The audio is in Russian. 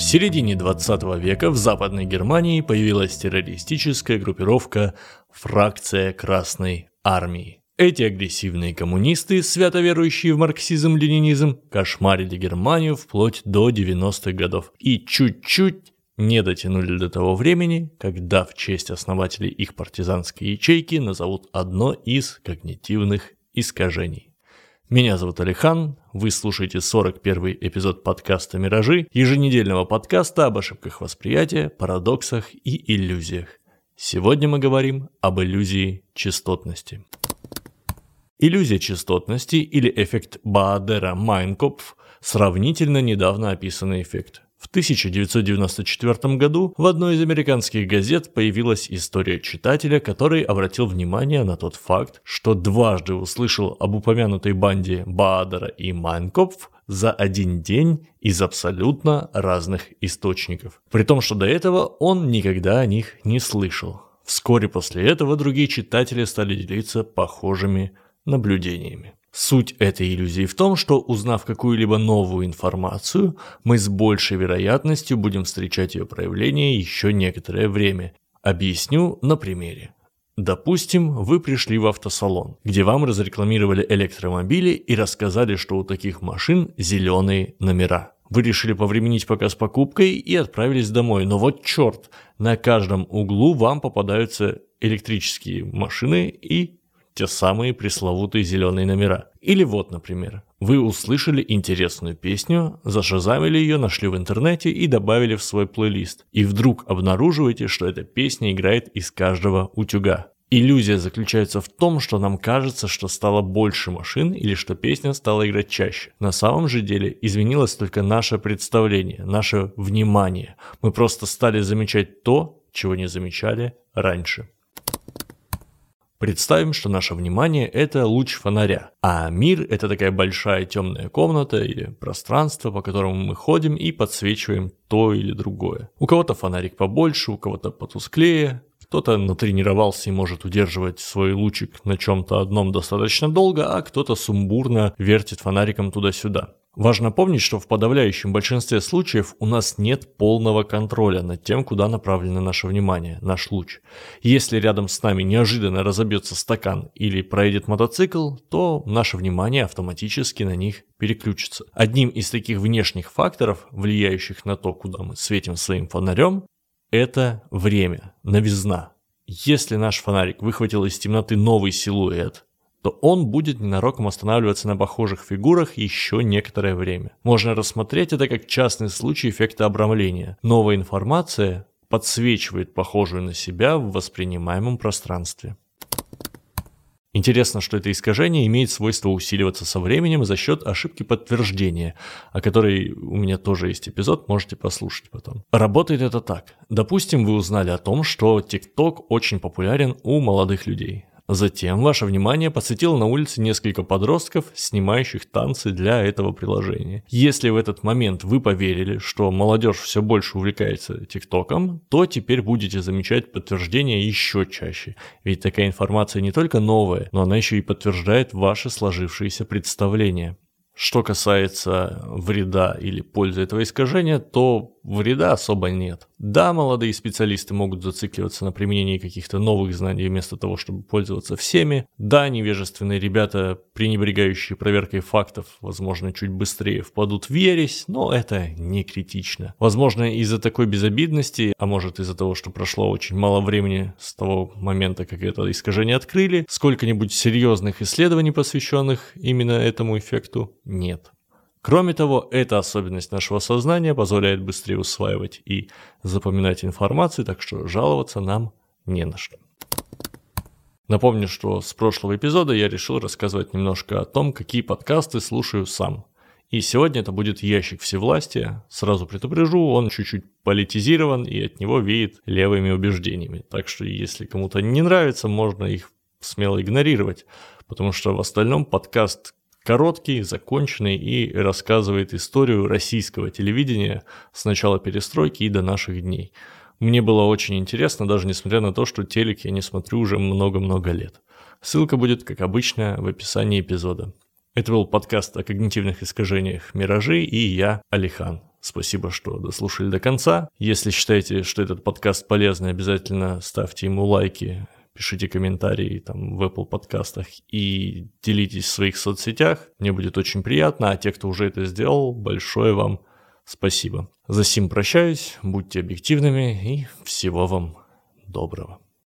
середине 20 века в Западной Германии появилась террористическая группировка «Фракция Красной Армии». Эти агрессивные коммунисты, свято верующие в марксизм-ленинизм, кошмарили Германию вплоть до 90-х годов и чуть-чуть не дотянули до того времени, когда в честь основателей их партизанской ячейки назовут одно из когнитивных искажений. Меня зовут Алихан, вы слушаете 41 эпизод подкаста «Миражи», еженедельного подкаста об ошибках восприятия, парадоксах и иллюзиях. Сегодня мы говорим об иллюзии частотности. Иллюзия частотности или эффект Баадера-Майнкопф – сравнительно недавно описанный эффект. В 1994 году в одной из американских газет появилась история читателя, который обратил внимание на тот факт, что дважды услышал об упомянутой банде Баадера и Майнкопф за один день из абсолютно разных источников. При том, что до этого он никогда о них не слышал. Вскоре после этого другие читатели стали делиться похожими наблюдениями. Суть этой иллюзии в том, что узнав какую-либо новую информацию, мы с большей вероятностью будем встречать ее проявление еще некоторое время. Объясню на примере. Допустим, вы пришли в автосалон, где вам разрекламировали электромобили и рассказали, что у таких машин зеленые номера. Вы решили повременить пока с покупкой и отправились домой. Но вот черт, на каждом углу вам попадаются электрические машины и те самые пресловутые зеленые номера. Или вот, например, вы услышали интересную песню, зашазамили ее, нашли в интернете и добавили в свой плейлист. И вдруг обнаруживаете, что эта песня играет из каждого утюга. Иллюзия заключается в том, что нам кажется, что стало больше машин или что песня стала играть чаще. На самом же деле изменилось только наше представление, наше внимание. Мы просто стали замечать то, чего не замечали раньше. Представим, что наше внимание – это луч фонаря, а мир – это такая большая темная комната или пространство, по которому мы ходим и подсвечиваем то или другое. У кого-то фонарик побольше, у кого-то потусклее, кто-то натренировался и может удерживать свой лучик на чем-то одном достаточно долго, а кто-то сумбурно вертит фонариком туда-сюда. Важно помнить, что в подавляющем большинстве случаев у нас нет полного контроля над тем, куда направлено наше внимание, наш луч. Если рядом с нами неожиданно разобьется стакан или проедет мотоцикл, то наше внимание автоматически на них переключится. Одним из таких внешних факторов, влияющих на то, куда мы светим своим фонарем, это время, новизна. Если наш фонарик выхватил из темноты новый силуэт, то он будет ненароком останавливаться на похожих фигурах еще некоторое время. Можно рассмотреть это как частный случай эффекта обрамления. Новая информация подсвечивает похожую на себя в воспринимаемом пространстве. Интересно, что это искажение имеет свойство усиливаться со временем за счет ошибки подтверждения, о которой у меня тоже есть эпизод, можете послушать потом. Работает это так. Допустим, вы узнали о том, что TikTok очень популярен у молодых людей. Затем ваше внимание подсветило на улице несколько подростков, снимающих танцы для этого приложения. Если в этот момент вы поверили, что молодежь все больше увлекается ТикТоком, то теперь будете замечать подтверждение еще чаще. Ведь такая информация не только новая, но она еще и подтверждает ваши сложившиеся представления. Что касается вреда или пользы этого искажения, то вреда особо нет. Да, молодые специалисты могут зацикливаться на применении каких-то новых знаний вместо того, чтобы пользоваться всеми. Да, невежественные ребята, пренебрегающие проверкой фактов, возможно, чуть быстрее впадут в ересь, но это не критично. Возможно, из-за такой безобидности, а может из-за того, что прошло очень мало времени с того момента, как это искажение открыли, сколько-нибудь серьезных исследований, посвященных именно этому эффекту, нет. Кроме того, эта особенность нашего сознания позволяет быстрее усваивать и запоминать информацию, так что жаловаться нам не на что. Напомню, что с прошлого эпизода я решил рассказывать немножко о том, какие подкасты слушаю сам. И сегодня это будет ящик всевластия. Сразу предупрежу, он чуть-чуть политизирован и от него веет левыми убеждениями. Так что если кому-то не нравится, можно их смело игнорировать, потому что в остальном подкаст Короткий, законченный и рассказывает историю российского телевидения с начала перестройки и до наших дней. Мне было очень интересно, даже несмотря на то, что телек я не смотрю уже много-много лет. Ссылка будет, как обычно, в описании эпизода. Это был подкаст о когнитивных искажениях «Миражи» и я, Алихан. Спасибо, что дослушали до конца. Если считаете, что этот подкаст полезный, обязательно ставьте ему лайки, пишите комментарии там в Apple подкастах и делитесь в своих соцсетях. Мне будет очень приятно, а те, кто уже это сделал, большое вам спасибо. За сим прощаюсь, будьте объективными и всего вам доброго.